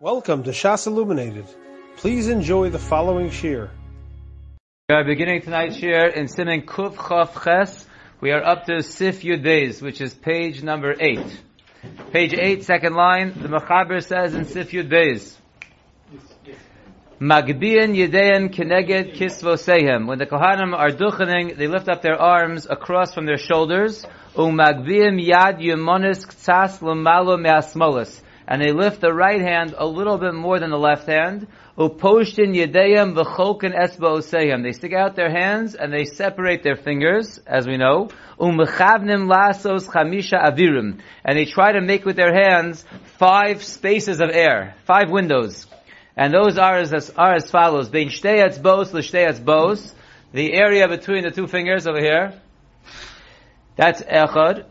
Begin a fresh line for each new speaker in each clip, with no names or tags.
Welcome to Shas Illuminated. Please enjoy the following shir.
We are beginning tonight's shir in Siman Kuf Chav Ches. We are up to Sif Yud Beis, which is page number eight. Page eight, second line, the Mechaber says in Sif Yud Beis, Magbiyan Yedeyan Keneged Kisvosehem. When the Kohanim are duchening, they lift up their arms across from their shoulders. Umagbiyan Yad Yemonis Ktsas Lamalo Me'asmolis and they lift the right hand a little bit more than the left hand. They stick out their hands and they separate their fingers, as we know. And they try to make with their hands five spaces of air, five windows. And those are as, are as follows. L'shtei etzbos. The area between the two fingers over here. That's echad.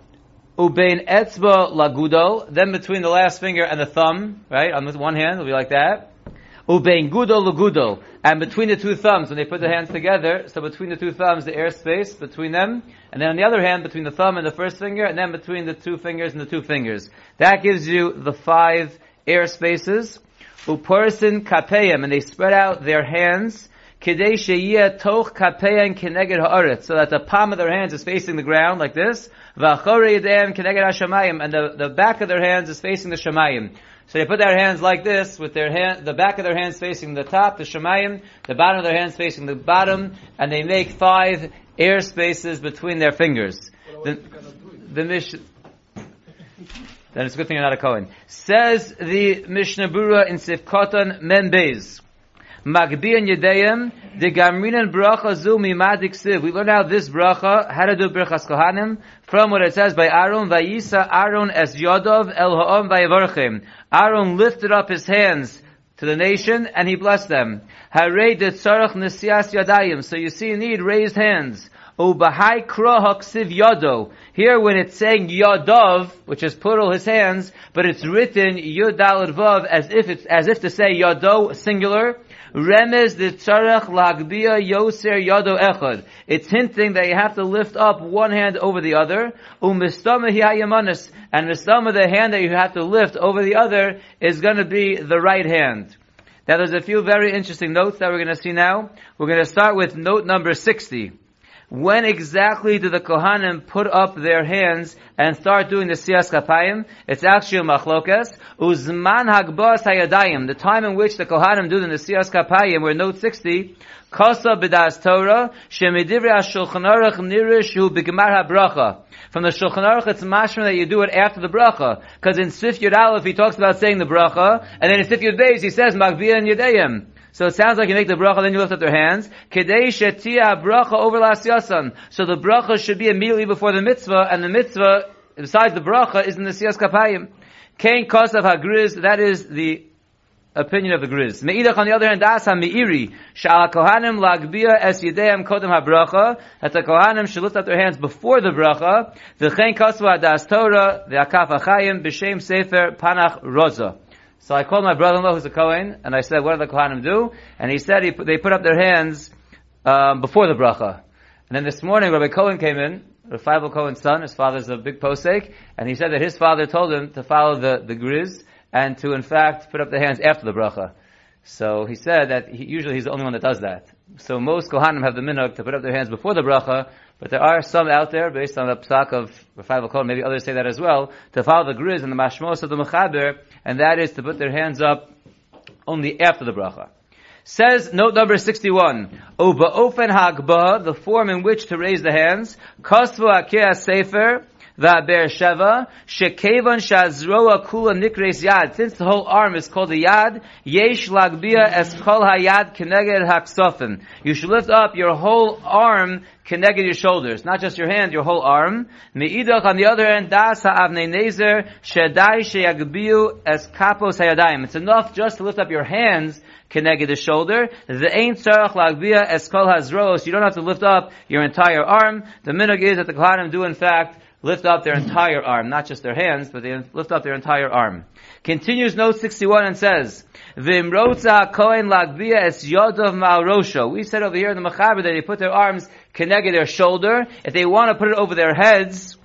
Ubein etzba lagudol, then between the last finger and the thumb, right, on the one hand, it'll be like that. Ubein gudol lagudol, and between the two thumbs, when they put the hands together, so between the two thumbs, the air space between them, and then on the other hand, between the thumb and the first finger, and then between the two fingers and the two fingers. That gives you the five air spaces. Upersin kapeyim, and they spread out their hands, Toch so that the palm of their hands is facing the ground like this. And the, the back of their hands is facing the shamayim. So they put their hands like this, with their hand, the back of their hands facing the top, the shamayim, the bottom of their hands facing the bottom, and they make five air spaces between their fingers. The, the mission, then it's a good thing you're not a Cohen. Says the Mishnah Berurah in Sifkoton Membez. Magbiyan Yedayim, the Gamrinan Bracha Zu Mimadik Siv. We learn out this bracha, how to do Birchas Kohanim, from what it says by Aaron, Vayisa Aaron es Yodov El Ha'om Vayavarchim. Aaron lifted up his hands to the nation and he blessed them. Harei de Tzarech Nesias Yadayim. So you see, you need raised hands. Ubahai krohak siv yodo. Here when it's saying yodov, which is plural his hands, but it's written yodalad vav as if it's, as if to say yodo singular, Remez the tzarech lagbia yoser yado echad. It's hinting that you have to lift up one hand over the other. Umistama hiyayamanis. And mistama, the hand that you have to lift over the other, is going to be the right hand. Now there's a few very interesting notes that we're going to see now. We're going to start with note number 60. When exactly do the Kohanim put up their hands and start doing the Siyas Kapayim? It's actually a machlokas. Uzman Hagbas Hayadayim, the time in which the Kohanim do the Siyas Kapayim, we're note 60, Kosa B'das Torah, Shemidivri HaShulchan Aruch Nirish Hu HaBracha. From the Shulchan Aruch, it's mashma that you do it after the bracha. Because in Sif Yud Aleph, he talks about saying the bracha, and then in Sif Yud Beis, he says, Magviyah and Yedayim. So it sounds like you make the bracha, then you lift up their hands. Kedei shetia bracha over las yasan. So the bracha should be immediately before the mitzvah, and the mitzvah, besides the bracha, is in the siyas kapayim. Kain kosav hagriz, that is the opinion of the Griz. Me'idach, on the other hand, das ha-me'iri, sha'al kohanim lagbia es yideim kodem ha-bracha, that the kohanim should lift up their hands before the bracha, v'chein kosva das Torah, v'akaf ha-chayim, b'shem sefer panach roza. So I called my brother-in-law who's a Kohen, and I said, what do the Kohanim do? And he said he, they put up their hands um, before the bracha. And then this morning, Rabbi Cohen came in, Rafael Cohen's son, his father's a big posek, and he said that his father told him to follow the, the griz, and to in fact put up the hands after the bracha. So he said that he, usually he's the only one that does that. So most Kohanim have the minhag to put up their hands before the bracha, but there are some out there, based on the psak of Rafael Cohen, maybe others say that as well, to follow the griz and the mashmos of the mechaber, and that is to put their hands up only after the bracha. Says note number 61, Oba ofen hagba, the form in which to raise the hands, kosvu akir sefer, Be'er Sheva, Shekevan Shazroa Kula Nikres Yad. Since the whole arm is called a Yad, Yesh Lagbia Es Kol Hayad Keneged Haksofen. You should lift up your whole arm Keneged your shoulders, not just your hand, your whole arm. Me'idach, on the other hand, Das Ha'avnei Nezer, Shedai Sheyagbiu Es Kapos Hayadayim. It's enough just to lift up your hands Keneged the shoulder. The Ein Tzarach Lagbia Es Kol Hazros. You don't have to lift up your entire arm. The minog is that the Kohanim do in fact lift up their entire arm, not just their hands, but they lift up their entire arm. Continues note 61 and says, Vimrotza kohen lagbia es yodov ma'arosho. We said over here in the Machaber that they put their arms connected their shoulder. If they want to put it over their heads,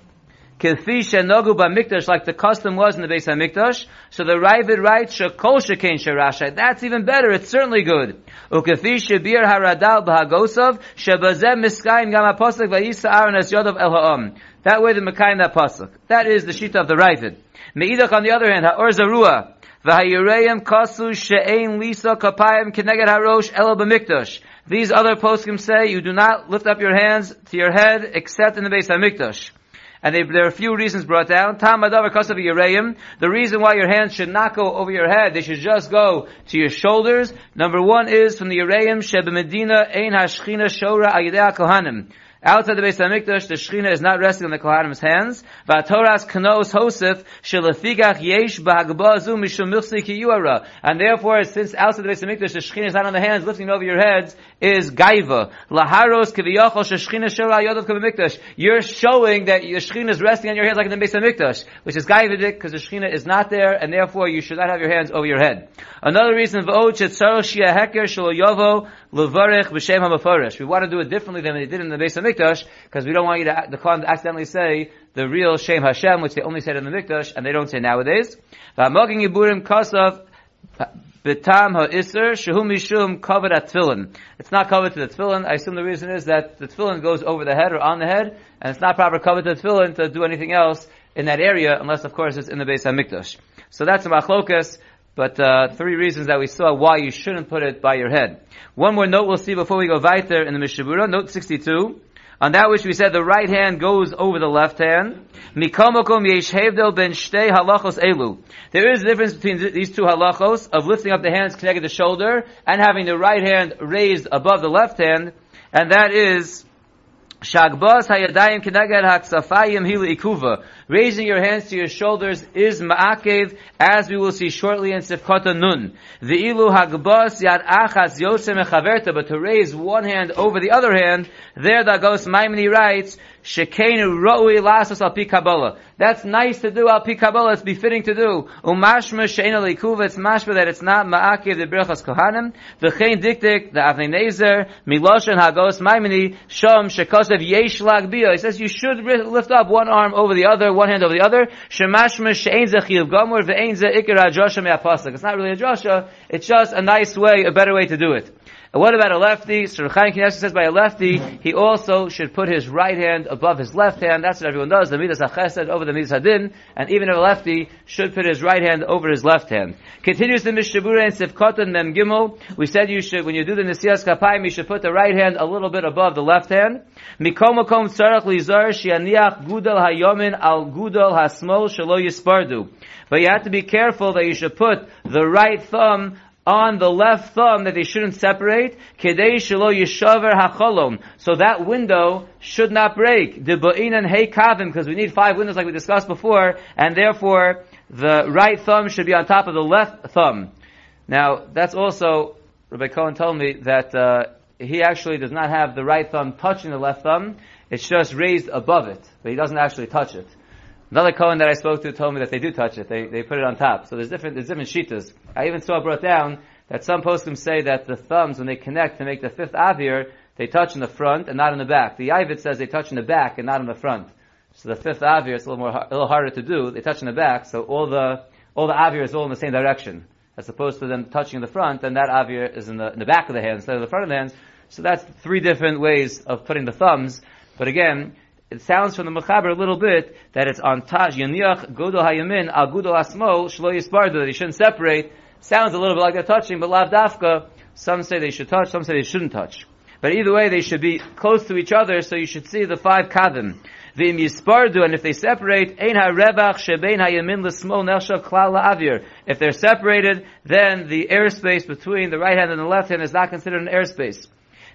Kilfi shenogu b'mikdash, like the custom was in the Beis HaMikdash. So the Ravid writes, shekol shekain sherashai. That's even better. It's certainly good. Ukefi shebir haradal b'hagosov, shebazem miskayim gam ha'posek v'yisa Aaron es yodov el ha'om. That way the Mekayim that pasuk. That is the sheet of the Ravid. Meidach on the other hand, ha'or zarua. V'hayireim kasu she'ein lisa kapayim keneged harosh elo b'mikdash. These other poskim say you do not lift up your hands to your head except in the Beis HaMikdash. And they, there are a few reasons brought down. The reason why your hands should not go over your head, they should just go to your shoulders. Number one is from the yireim shebe medina ein hashchina shora ayidei kohanim. Outside the Beis Hamikdash, the Shechina is not resting on the Kohanim's hands. V'atoras kanos hosef shelafigach yesh b'hagbazu mishum milchsi ki yuara. And therefore, since outside the Beis Hamikdash, the Shechina is not on the hands, lifting over your heads, is gaiva. Laharos kiviyachol sheshchina shora yodav kavimikdash. You're showing that the Shechina is resting on your hands like in the Beis Hamikdash, which is gaivadik, because the Shechina is not there, and therefore you should not have your hands over your head. Another reason, v'od shetzarach shia heker shelo yovo levarech b'shem hamafarish. We want to do it differently than they did in the Beis Hamikdash, because we don't want you to, the Kohen to accidentally say the real Shem Hashem, which they only said in the Mikdash, and they don't say nowadays. It's not covered to the tefillin. I assume the reason is that the tefillin goes over the head or on the head, and it's not proper covered to the tefillin to do anything else in that area, unless of course it's in the Beis HaMikdash. So that's a machlokas, but uh, three reasons that we saw why you shouldn't put it by your head. One more note we'll see before we go weiter in the Mishabura, note 62. On that which we said the right hand goes over the left hand. There is a difference between these two halachos of lifting up the hands connected to the shoulder and having the right hand raised above the left hand, and that is Shagbas hayadayim keneged haksafayim hilu ikuva. Raising your hands to your shoulders is ma'akev, as we will see shortly in Sifkota Nun. The ilu hagbas yad achas yosem echaverta, but to raise one hand over the other hand, there the goes Maimoni writes, Shekenu ro'ui lasos al pi Kabbalah. That's nice to do al pi it's befitting to do. Umashma she'ena likuva, it's mashma that it's not ma'akiv the birchas kohanim. V'chein diktik, the Avnei Nezer, miloshen hagos maimini, shom shekosev yesh lagbiyah. He says you should lift up one arm over the other, one hand over the other. Shemashma she'en zechiv gomor, ve'en ze ikir ha'drasha me'apaslik. It's not really a drasha, it's just a nice way, a better way to do it. And what about a lefty? Sir Chaim Knesset says by a lefty, he also should put his right hand above his left hand. That's what everyone does. The midas hachesed over the midas hadin, and even a lefty should put his right hand over his left hand. Continues the Mishabura and Sifkotan Mem Gimel. We said you should, when you do the Nesias Kapayim, you should put the right hand a little bit above the left hand. Mikom Makom Tzarach Lizar Shianiach Gudal Hayomin Al Gudal Hasmol Shalo Yispardu. But you have to be careful that you should put the right thumb on the left thumb that they shouldn't separate. Kedei shelo yishaver hacholom. So that window should not break. The and hey kavim, because we need five windows like we discussed before, and therefore the right thumb should be on top of the left thumb. Now, that's also, Rabbi Cohen told me that uh, he actually does not have the right thumb touching the left thumb. It's just raised above it, but he doesn't actually touch it. Another Cohen that I spoke to told me that they do touch it. They, they put it on top. So there's different, there's different shitas. I even saw brought down that some poskim say that the thumbs, when they connect to make the fifth avir, they touch in the front and not in the back. The Yavit says they touch in the back and not in the front. So the fifth avir is a little more, a little harder to do. They touch in the back, so all the, all the avir is all in the same direction. As opposed to them touching in the front, and that avir is in the, in the back of the hand instead of the front of the hands. So that's three different ways of putting the thumbs. But again, it sounds from the Mechaber a little bit that it's on Taj Yaniach Godol Hayamin Al Godol Asmo Shlo Yisbardu that they shouldn't separate. Sounds a little bit like they're touching, but Lav Dafka. Some say they should touch, some say they shouldn't touch. But either way, they should be close to each other, so you should see the five kadim. V'im yispardu, and if they separate, ein ha'revach shebein ha'yamin l'smol nelsha klal la'avir. If they're separated, then the airspace between the right hand and the left hand is not considered an airspace.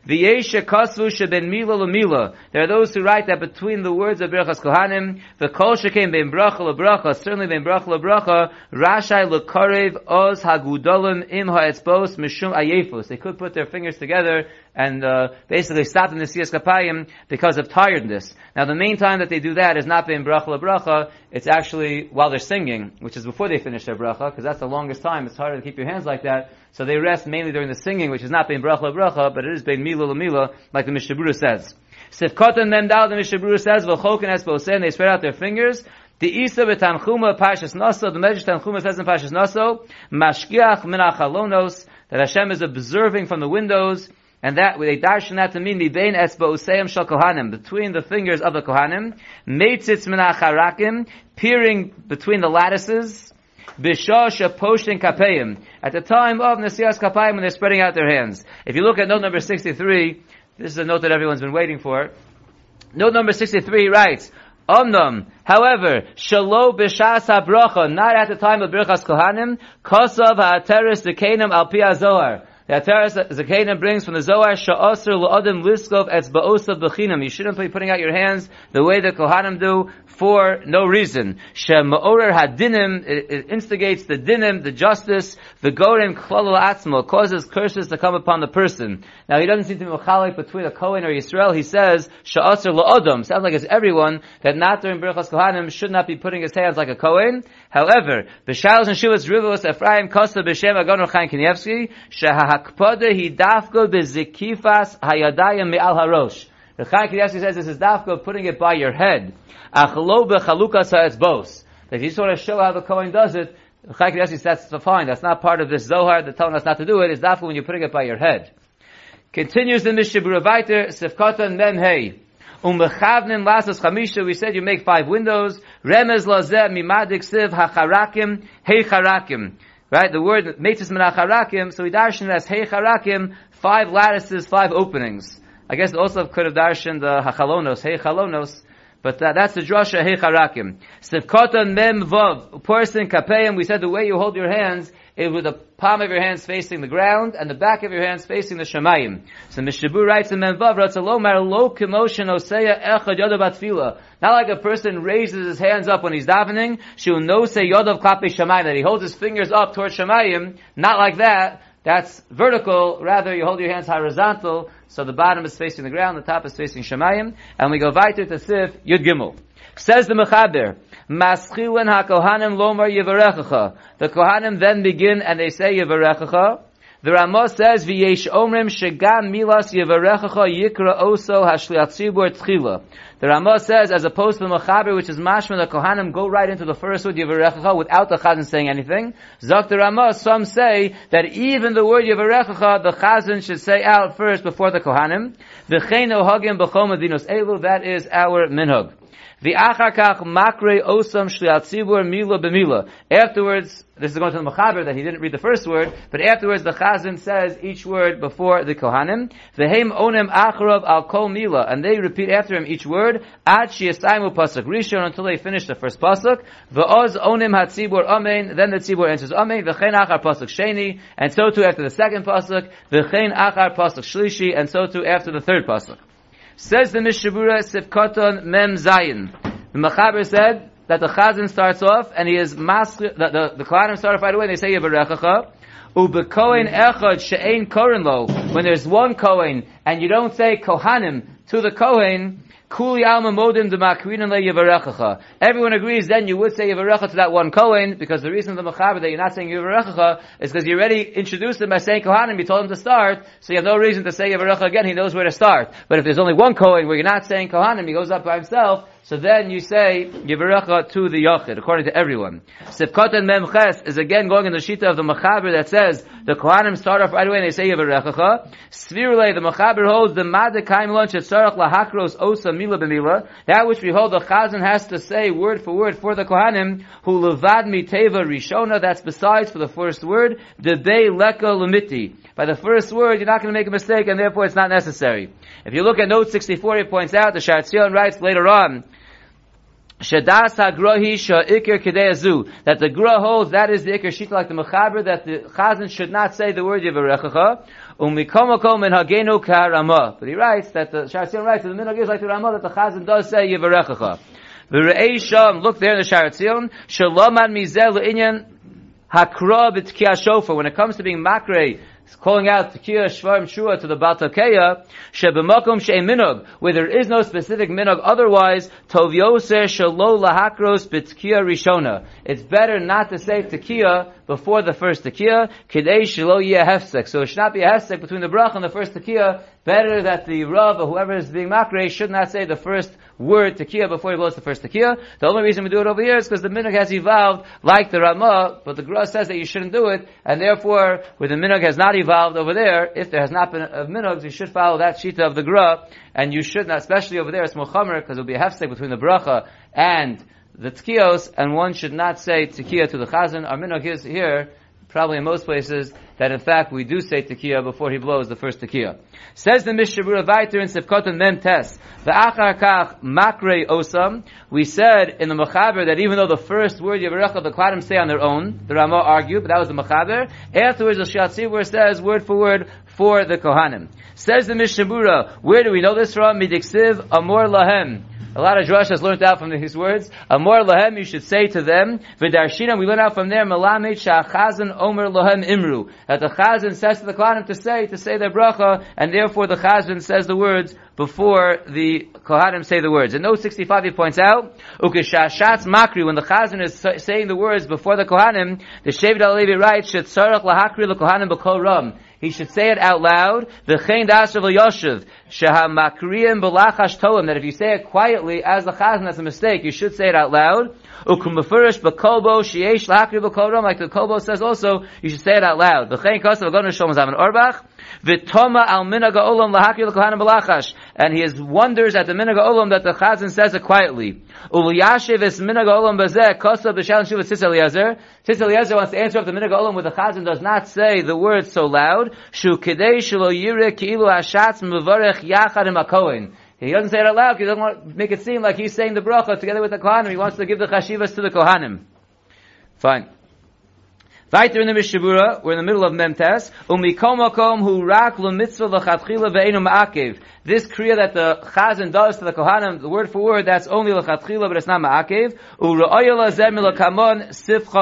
V'yesha kasvu sheben mila l'mila. There are those who write that between the words of Berachas Kohanim, the kol shekem ben bracha lebracha, certainly ben bracha lebracha, rashai lekarev oz hagudolim im ha'etzbos mishum ayefus. They could put their fingers together and uh, basically stop in the siyas kapayim because of tiredness. Now the main time that they do that is not ben bracha lebracha, it's actually while they're singing, which is before they finish their bracha, because that's the longest time. It's harder to keep your hands like that. So they rest mainly during the singing, which is not being bracha bracha, but it is being mila mila, like the Mishabura says. Sifkotan mem the Mishabura says, v'chokin es and they spread out their fingers. The Isa b'tanchuma pashas naso, the Medrash tanchuma says in pashas naso, mashkiach min achalonos, that Hashem is observing from the windows, and that they darshan that to mean mibein esba'useim shal kohanim between the fingers of the kohanim meitzitz minacharakim peering between the lattices bishosh poshin kapeim at the time of nesiyas kapayim when they're spreading out their hands. If you look at note number sixty three, this is a note that everyone's been waiting for. Note number sixty three writes. Omnam, however, shalo b'shas habracha, not at the time of birchas kohanim, kosav ha'ateres dekenim al pi zohar. The Ateres Zakena brings from the Zohar, Sha'asr la'adim liskov etzba'osav b'chinam. You shouldn't be putting out your hands the way the Kohanim do for no reason. Shema'orer hadinim, it instigates the dinim, the justice, the gorim klal atzmo, causes curses to come upon the person. Now he doesn't seem to be machalik between a Kohen or Yisrael. He says, sha'asr la'adam. Sounds like it's everyone that not during Birchas Kohanim should not be putting his hands like a Kohen. However, b'shalos and shuvas rivos Ephraim kosa b'shem agon Chaim Kanievsky, shahakpada hi dafko b'zikifas hayadayim me'al harosh. The Chaim says this is dafko putting it by your head. Achlo bechalukas ha'etzbos. If you sort to show how the Kohen does it, Chaim Kanievsky says that's fine. That's not part of this Zohar. They're telling us not to do it. It's dafko when you're putting it by your head. Continues the Mishabura Viter, Sefkatan Mem Hey. Umechavnin lasas chamisha, we said you make five windows. Remez lazeh mimadik siv hacharakim, hey charakim. Right, the word metis menacharakim, so we darshan as hey charakim, five lattices, five openings. I guess also could have darshan the uh, hachalonos, hey chalonos, but that, that's the drasha hey charakim. Sivkotan mem vav, person kapayim, we said the way you hold your hands is with the palm of your hands facing the ground and the back of your hands facing the Shemayim. So Mishabu writes in Menvav, Ratzalomar lo commotion oseya echad yodav Not like a person raises his hands up when he's davening, she'll no say yodav klape Shemayim, that he holds his fingers up towards Shemayim. Not like that. That's vertical. Rather, you hold your hands horizontal, so the bottom is facing the ground, the top is facing Shemayim, and we go weiter to Sif Yud Gimel. Says the Mechaber, Maschilin HaKohanim Lomar Yivarechacha. The Kohanim then begin and they say Yivarechacha. The Ramah says, V'yesh omrim shegam milas yivarechacha yikra oso hashliat tzibur tchila. The Ramah says, as opposed to the Mechaber, which is mashma, the Kohanim go right into the first word yivarechacha without the Chazan saying anything. Zok the Ramah, some say that even the word yivarechacha, the Chazan should say out first before the Kohanim. V'chein ohagim b'chom adinos elu, that is our minhag. The achakach makre osam shliat tzibur mila b'mila. Afterwards, this is going to the Mechaber that he didn't read the first word, but afterwards the Chazan says each word before the Kohanim. V'heim onem acharav al kol mila, and they repeat after him each word, ad shiasaimu pasuk rishon until they finish the first pasuk. V'oz onem hatzibur amen, then the tzibur answers amen, v'chein achar pasuk sheni, and so too after the second pasuk, v'chein achar pasuk shlishi, and so too after the third pasuk. Says the Mishabura Sifkaton Mem Zayin. The Mechaber said that the Chazan starts off and he is mask, the, the, the Kohanim start off right away and they say Yevarechacha. Ubekohen echad she'ein koren lo. When there's one Kohen and you don't say Kohanim to the Kohen, Everyone agrees then you would say yivarecha to that one Kohen, because the reason the mechaber that you're not saying yivarecha is because you already introduced him by saying Kohanim, you told him to start, so you have no reason to say yivarecha again, he knows where to start. But if there's only one Kohen where you're not saying Kohanim, he goes up by himself, so then you say Yivarecha to the Yachid, according to everyone. Sifkat and Memches is again going in the Shita of the Machaber that says the Kohanim start off right away and they say Yivarecha. Svirule, the Machaber holds the Madakaim lunch at Sarach Lahakros Osa Mila B'Mila. That which we hold the Chazan has to say word for word for the Kohanim, who Levad Miteva Rishona, that's besides for the first word, Debe Leka Lemiti. By the first word, you're not going to make a mistake and therefore it's not necessary. If you look at note 64, it points out, the Shatzion writes later on, Shadas hagrohi ikir kedeyazu. That the gra holds, that is the ikir shita like the mechaber, that the chazan should not say the word yivarechacha. Umikomakom and hagenu karama. But he writes that the Sharatzion writes that the minhag is like the Ramah that the chazan does say yivarechacha. The Re'ei Sham, look there in the Sharatzion, Shalom ad mizel inyan hakra b'tkiyah shofar. When it comes to being makre, calling out Tekiah Shvar Shua to the Baltakeya, Shebemakom She'e Minog, where there is no specific Minog otherwise, Tov Yoser Shalo Lahakros B'Tekiah Rishona. It's better not to say Tekiah before the first Tekiah, Kidei Shalo Yeh Hefsek. So it should not be a Hefsek between the Brach and the first Tekiah. Better that the Rav or whoever is being Makre should not say the first word Tekiah before he blows the first Tekiah. The only reason we do it over here is because the minhag has evolved like the Ramah, but the Gra says that you shouldn't do it, and therefore, where the minhag has not evolved over there, if there has not been a minhag, you should follow that Shita of the Gra, and you should not, especially over there, it's Muhammad, because it will be a hefsek between the Bracha and the Tkios, and one should not say Tekiah to the Chazan. Our minhag is here, probably in most places, that in fact we do say tekiah before he blows the first tekiah. Says the Mishabura Vaiter in Sefkotan Mem Tes, the Achar Kach Makre Osam, we said in the Mechaber that even though the first word Yevarecha the Kladim say on their own, the Ramah argued, but that was the Mechaber, afterwards the Shiatzibur says word for word for the Kohanim. Says the Mishabura, where do we know this from? Midiksiv Amor Lahem. A lot of Drush has learned out from his words. Amor lahem, you should say to them. V'darshina, we learn out from there. Melamed sha'chazan omer lahem imru. That the chazan says to the kohanim to say, to say their bracha, and therefore the chazan says the words before the kohanim say the words. In note 65 he points out, ukeshashatz makri, when the chazan is saying the words before the kohanim, the Shevet Alevi writes, shetzarach lahakri l'kohanim b'kol ram he should say it out loud. The V'chein dasav yoshev shehamakriyim b'lachash toim. That if you say it quietly as the chazan, that's a mistake. You should say it out loud. Ukumafurish b'kolbo sheyesh lakri. Like the kolbo says also, you should say it out loud. Orbach. Al minaga olam lahakri l'kohanim b'lachash. And he has wonders at the minaga olam that the chazan says it quietly. Uliyashiv minaga olam Eliezer. Wants to answer up the minaga olam where the chazan does not say the words so loud. Shu. He doesn't say it out loud because he doesn't want to make it seem like he's saying the bracha together with the Kohanim. He wants to give the chashivas to the Kohanim. Fine. Weiter in the Mishabura, we're in the middle of Memtes. Umikomakom hu rak lo mitzvah l'chatchila ve'enu ma'akev. This kriya that the chazan does to the kohanim, the word for word, that's only l'chatchila, but it's not ma'akev. U'ra'oya lazem milakamon sif.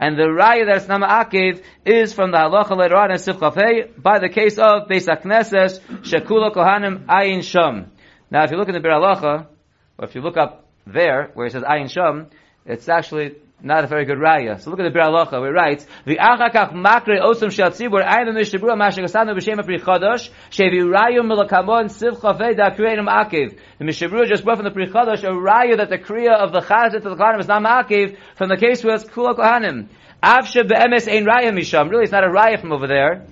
And the raya that it's not ma'akev is from the halacha later on in sif chafei, by the case of Beis HaKnesses, shekula kohanim ayin sham. Now if you look in the Bir halacha, or if you look up there, where it says ayin sham, it's actually not a very good raya. So look at the Bir Halacha, where it writes, the achakach makre osam shel tzibur, ayim mishabura masha gasanu b'shem apri chodosh, shevi rayu milakamon siv chafei da kriyanim akev. The mishabura just brought from the pri chodosh a raya that the kriya of the chazit to the kohanim is not ma'akev, from the case where it's kula kohanim. Avshe be'emes ein raya misham. Really, it's not a raya from over there.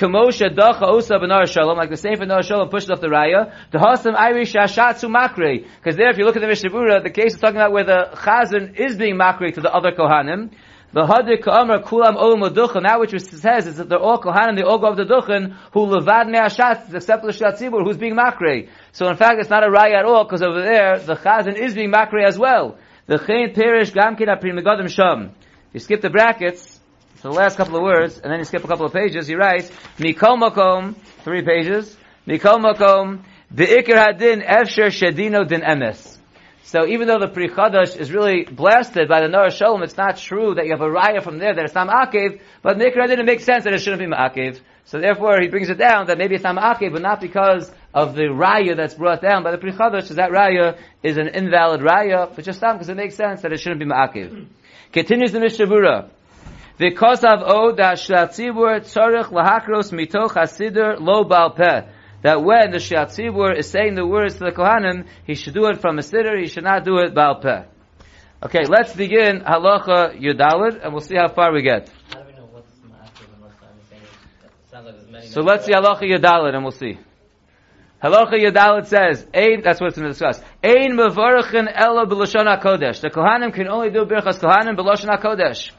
Kamosha dacha osa benar shalom, like the same for Nar Shalom pushed off the raya. The hasam irish ashatsu makre. Because there, if you look at the Mishnah the case is talking about where the chazan is being makre to the other kohanim. The hadik ka'amar kulam olam duchen. That which says is that they're all kohanim, they all go of the duchen, who levad me'ashat, except the shatzibur, who's being makre. So in fact, it's not a raya at all, because over there, the chazan is being makre as well. The chen perish gamkin apri megadim sham. You skip the brackets, so the last couple of words, and then you skip a couple of pages, he writes, Mikol Makom, three pages, Mikol Makom, the Ikir Hadin Efsher Shedino Din Emes. So even though the Pri Chadash is really blasted by the Nor Shalom, it's not true that you have a raya from there that it's not Ma'akev, but the Ikir Hadin it makes sense that it shouldn't be Ma'akev. So therefore he brings it down that maybe it's not Ma'akev, but not because of the raya that's brought down by the Pri Chadash, because that raya is an invalid raya, but just because it makes sense that it shouldn't be Ma'akev. Continues the Mishabura. Because of O that Shatzibur Tzarech Lahakros Mitoch Hasider Lo Balpeh. That when the Shatzibur is saying the words to the Kohanim, he should do it from a siddur, he should not do it Balpeh. Okay, let's begin Halacha Yudalid, and we'll see how far we get.
How do we know what's ma'akev and what's not the same? It sounds like there's many.
So let's see Halacha Yudalid, and we'll see. Halacha Yudalid says, Ein, that's what it's going to discuss. Ein mevarachin ela b'lashon HaKodesh. The Kohanim can only do Birchas Kohanim b'lashon HaKodesh.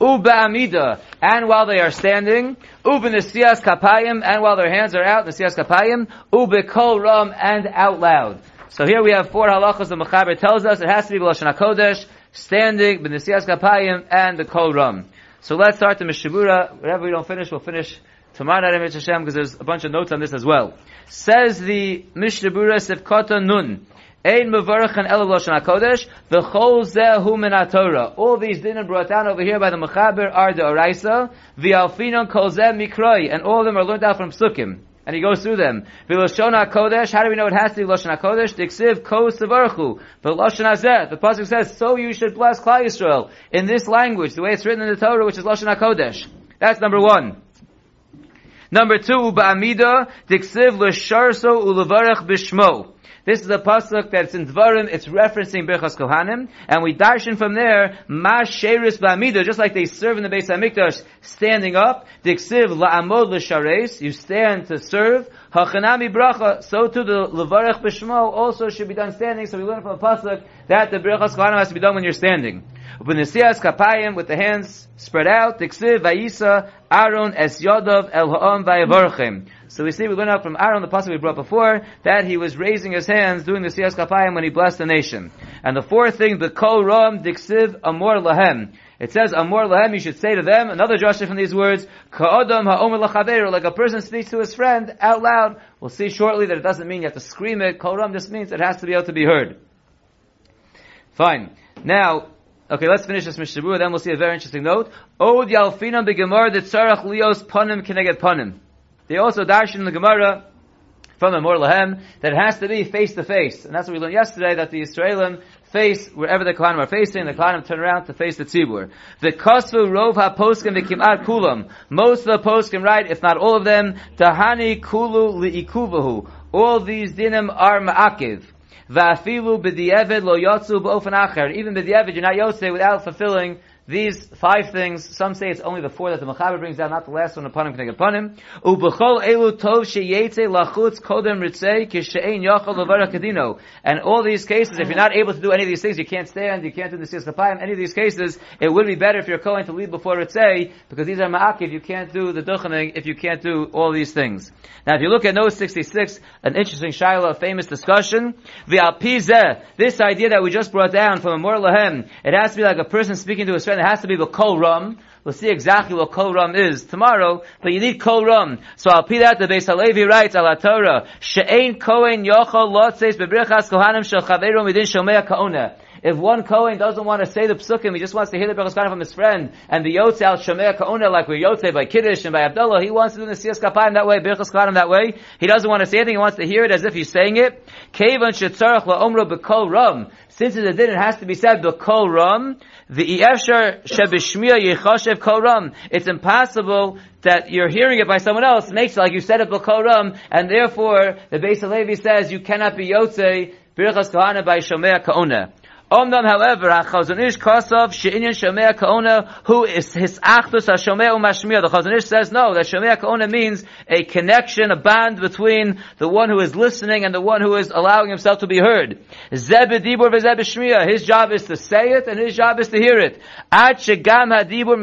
Uba and while they are standing, Uba Nesias Kapayim, and while their hands are out, Nesias Kapayim, Uba Kol Ram, and out loud. So here we have four halachas the Mechaber tells us it has to be B'Lashon HaKodesh, standing, B'Nesias Kapayim, and the Kol Ram. So let's start the Mishabura. Whatever we don't finish, we'll finish tomorrow night at Hashem because there's a bunch of notes on this as well. Says the Mishabura Sefkota Nun. Ein mevarachan el lashon hakodesh. V'chol zehu min haTorah. All these dinim brought down over here by the Mechaber are the Oraisa. V'alfinon kol zeh mikroi. And all of them are learned out from Sukkim. And he goes through them. V'loshon HaKodesh, how do we know it has to be Loshon HaKodesh? Diksiv ko sevarchu. V'loshon HaZeh, the Pasuk says, so you should bless Klal Yisrael. In this language, the way it's written in the Torah, which is Loshon HaKodesh. That's number one. Number two, ba'amida, diksiv l'sharso u'levarech b'shmo. This is a pasuk that's in Dvarim, it's referencing Birchas Kohanim, and we darshan from there, ma sheris just like they serve in the Beis HaMikdash, standing up, diksiv la'amod l'shares, you stand to serve, hachanami bracha, so too the levarech b'shmo also should be done standing, so we learn from the pasuk that the Birchas Kohanim has to be done when you're standing. Ubenesias kapayim with the hands spread out. Tiksiv vayisa Aaron es yodov el ha'om vayavorchim. So we see we learn out from Aaron the pasuk we brought before that he was raising his hands doing the siyas kapayim when he blessed the nation. And the fourth thing, the kol ram diksiv amor lahem. It says amor lahem. You should say to them another drasha from these words ka'odam ha'omer lachaveru like a person speaks to his friend out loud. We'll see shortly that it doesn't mean you have to scream it. Kol ram just means it has to be able to be heard. Fine. Now, Okay, let's finish this Mishnah then we'll see a very interesting note. Od yalfinam begemar the tzarach lios panim keneged panim. They also darshan in the Gemara from Amor Lahem that it has to be face to face, and that's what we learned yesterday that the Israelim face wherever the Kohanim are facing, the Kohanim turn around to face the Tzibur. The Kosvu Rov HaPoskim V'Kimat Kulam. Most of the Poskim write, if not all of them, Tahani Kulu Li'ikuvahu. All these dinim are Ma'akiv. Va'afilu b'di'evid lo yotzu b'ofen acher. Even b'di'evid, you're not yotze without fulfilling these five things. Some say it's only the four that the Mechaber brings down, not the last one upon him, can upon him. Elu tov lachutz kodem ritzei levara kadino. And all these cases, if you're not able to do any of these things, you can't stand, you can't do the siyas kapayim, any of these cases, it would be better if you're going to leave before ritzei, because these are ma'akiv, you can't do the duchening if you can't do all these things. Now if you look at note 66, an interesting shaila, a famous discussion, this idea that we just brought down from Amor Lahem, it has to be like a person speaking to his friend, it has to be the kol rum. We'll see exactly what kol rum is tomorrow, but you need kol rum. So I'll pee that the Beis Halevi writes ala Torah, she'ein kohen yochol lotzeis bebrichas kohanim shel chaveru midin shomea kaona. If one Kohen doesn't want to say the psukim, he just wants to hear the Berachos from his friend, and the Yotze al Shomea Kaona, like we're Yotze by Kiddush and by Havdalah, he wants to do the Siyas Kapayim that way, Berachos that way. He doesn't want to say anything, he wants to hear it as if he's saying it. Shetzarach la'omro b'kol ram. Since it's a din, it has to be said b'kol ram. The Efshar Shebishmiya Yechashev Koram. It's impossible that you're hearing it by someone else makes it like you said it Koram, and therefore the Beis Levi says you cannot be Yotze Birchas Kohana by Shomea Kaona. Omnam, however, Chazon Ish Kosov She'inyan Shomea Kaona, who is his Achdus HaShomea Umashmiya. The Chazon Ish says no, that Shomea Kaona means a connection, a bond between the one who is listening and the one who is allowing himself to be heard. Zeb Dibur V'Zeb Shmiya. His job is to say it and his job is to hear it. Ad Shegam HaDibur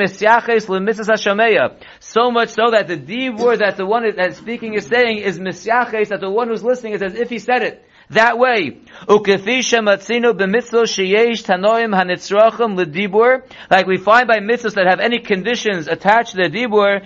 HaShomea. So much so that the Dibur that the one that's speaking is saying is Misyaches, that the one who's listening is as if he said it that way. Like we find by mitzvos that have any conditions attached to the dibur,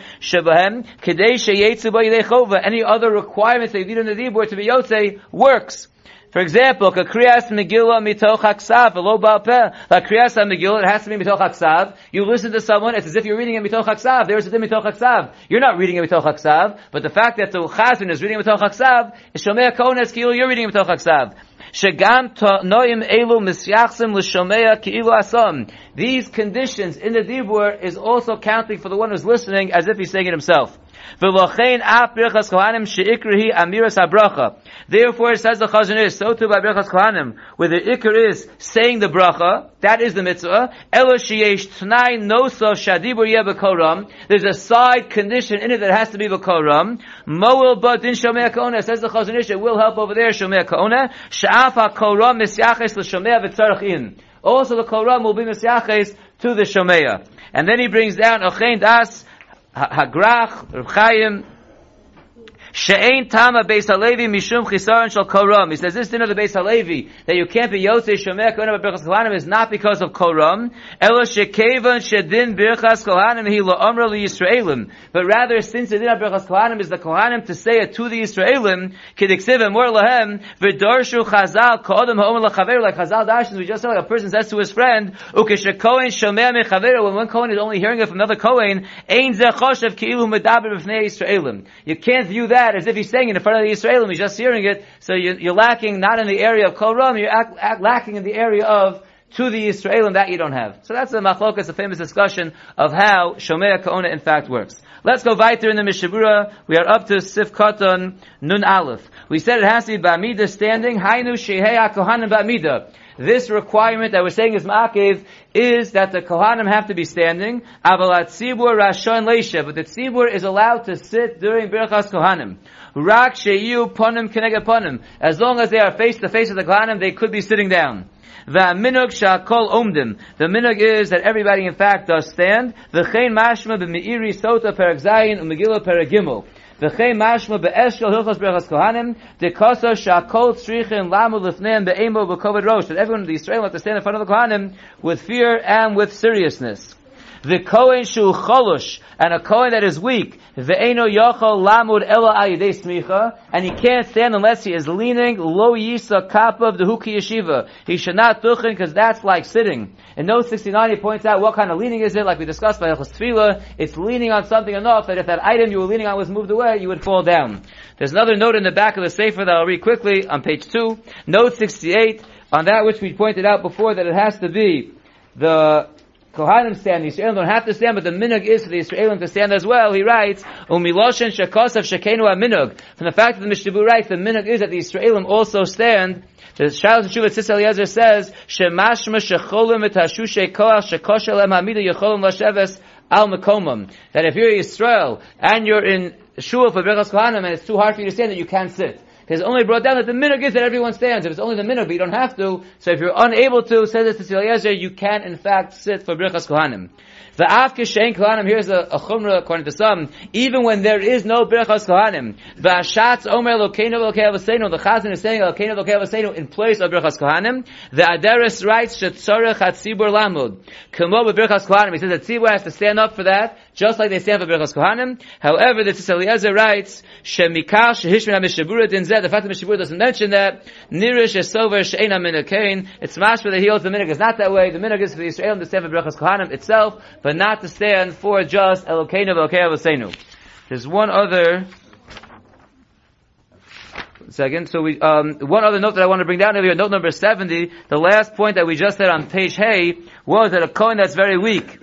any other requirements they need in the dibur to be yotze, works. For example, kriyas megillah mitoch haksav, lo peh. Like kriyas megillah, it has to be mitoch haksav. You listen to someone, it's as if you're reading it mitoch haksav. There's a mitoch haksav. You're not reading it mitoch haksav, but the fact that the chazan is reading it mitoch haksav is shomei kones kilu you're reading it mitoch haksav. Shagam noim elu misyachsim l'shomea ki'ilu asam. These conditions in the dibur is also counting for the one who's listening as if he's saying it himself. Therefore, it says the Chazon Ish, so too by birchas kohanim, where the ikr is saying the bracha, that is the mitzvah. Elo sheyesh tnai noso shadibur yeh b'koram. There's a side condition in it that has to be b'koram. Moel ba din shomei kaona. Says the Chazon it will help over there shomei kaona. Sha'af ha-koram misyaches l'shomei v'tzarech in. Also the koram will be misyaches to the shomei. And then he brings down ochein das Hagrach, Reb Chaim, She'ain tama beis halevi mishum chisaron shel koram. He says this din of the beis halevi that you can't be yosei shomeh kohen b'berachas kohanim is not because of koram. Elo shekevan shedin birchas kohanim hi la'omra Yisraelim. But rather, since the din of birchas kohanim is the kohanim to say it to the Yisraelim, kidiksiv more lahem v'darshu chazal ko'odem ha'omer lachaver like chazal dashes. We just said like a person says to his friend, ukeshekohen shomeh mechaver. When one kohen is only hearing it from another kohen, ein zeh choshev ki'ilu medaber b'fnei Yisraelim. You can't view that as if he's saying it in front of the Yisraelim. He's just hearing it. So you're, you're lacking not in the area of kol. You're act, act, lacking in the area of to the Israel and that you don't have. So that's the machlokas, a famous discussion of how Shomea Kaona in fact works. Let's go weiter in the Mishabura. We are up to Sif Katan Nun Aleph. We said it has to be Ba'amida standing. Hainu Shehei Kohanim Ba'amida. This requirement that we're saying is ma'akev is that the kohanim have to be standing. Avalat tzibur rashon leisha, but the tzibur is allowed to sit during birchas kohanim. Rak sheyu ponim keneged ponim. As long as they are face to face with the kohanim, they could be sitting down. V'aminug shakol omdim. The minug is that everybody in fact does stand. V'chein mashma b'meiri sota perek zayin u'megillah. V'chein mashma be'eshkel hilchos berachas kohanim dekosa shakol tzrichin lamu lifneim be'emo b'kovad rosh. That everyone in the Israel have to stand in front of the kohanim with fear and with seriousness. The Kohen shu cholush, and a Kohen that is weak, ve'eno yochol lamud ela smicha, and he can't stand unless he is leaning, lo yisa the huki yeshiva. He should not duchen, because that's like sitting. In note 69, he points out what kind of leaning is it, like we discussed by Echos Tefillah, it's leaning on something enough that if that item you were leaning on was moved away, you would fall down. There's another note in the back of the Sefer that I'll read quickly on page 2. Note 68, on that which we pointed out before that it has to be the Kohanim stand, the Israelim don't have to stand, but the minhag is for the Israelim to stand as well. He writes, Umiloshen shekosav shekenu minhag. From the fact that the Mishnah writes, the minhag is that the Israelim also stand. The Shalos Shuvah Tzitz Eliezer says, Shemashma shecholim et hashushe koach shekoshel em hamida yecholim lasheves al mekomam. That if you're Israel and you're in shul for Berachas Kohanim and it's too hard for you to stand, that you can't sit. Because it's only brought down that the minhag is that everyone stands. If it's only the minhag, but you don't have to. So if you're unable to, says this to Eliezer, you can in fact sit for Birchas Kohanim. The Af Kishain Kohanim, here's a, a chumrah according to some, even when there is no Birchas Kohanim, the Ashatz Omer Lokeinu Lokei Avasenu, the Chazan is saying Lokeinu Lokei Avasenu in place of Birchas Kohanim, the Aderis writes Shetzorech HaTzibur Lamud. Kamo Birchas Kohanim, he says that Tzibur has to stand up for that, just like they stand for Birchas Kohanim. However, the Tzitz writes, Shemikal Shehishmin HaMishabura Din Zeh, the fact that Mishabura doesn't mention that, Nirish Esover She'ena Minakain, it's mashma that he holds the minhag is not that way, the minhag is for the Israel to stand for Birchas Kohanim itself, but not to stand for just Elokeinu V'Elokei Avosenu. There's one other, second. So we, um, one other note that I want to bring down over here, note number 70, the last point that we just said on page Hay was that a coin that's very weak,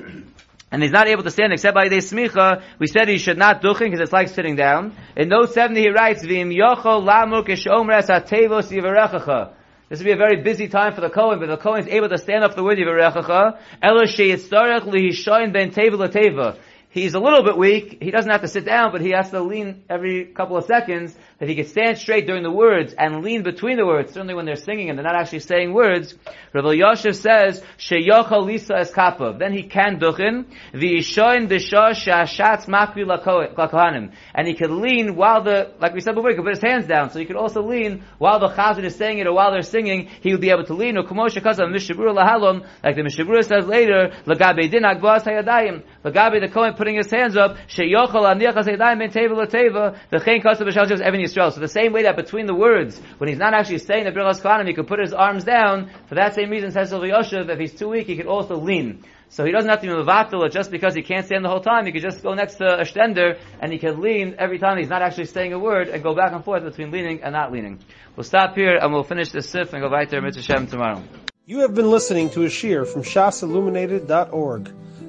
and he's not able to stand except by the smicha, we said he should not duchen because it's like sitting down. In note 70 he writes, V'im yochol lamuk eshomres hatevos yivarechacha. This would be a very busy time for the Kohen, but the Kohen is able to stand up the word Yivarechacha. Ela sheyitzarech lihishoin ben teva lateva. He's a little bit weak. He doesn't have to sit down, but he has to lean every couple of seconds. That he can stand straight during the words and lean between the words. Certainly when they're singing and they're not actually saying words. Rabbi Yosef says, "Sheyochal lisa eskapav." Then he can duchen v'yishoin b'shah shashatz makri lakohanim, and he can lean while the, like we said before, he can put his hands down. So he can also lean while the chazan is saying it or while they're singing. He would be able to lean. Or kumosha kasav mishabur lahalom, like the mishabur says later, lagabe din hayadayim, lagabe the kohen putting his hands up, sheyochal aniach hayadayim ben teva. So the same way that between the words, when he's not actually saying the Birchas Kohanim, he could put his arms down, for that same reason, says Yoshev, if he's too weak, he could also lean. So he doesn't have to be mevatel just because he can't stand the whole time. He could just go next to a stender and he can lean every time he's not actually saying a word and go back and forth between leaning and not leaning. We'll stop here and we'll finish this sif and go right there Mitzvah Shem tomorrow.
You have been listening to a shear from shasilluminated.org.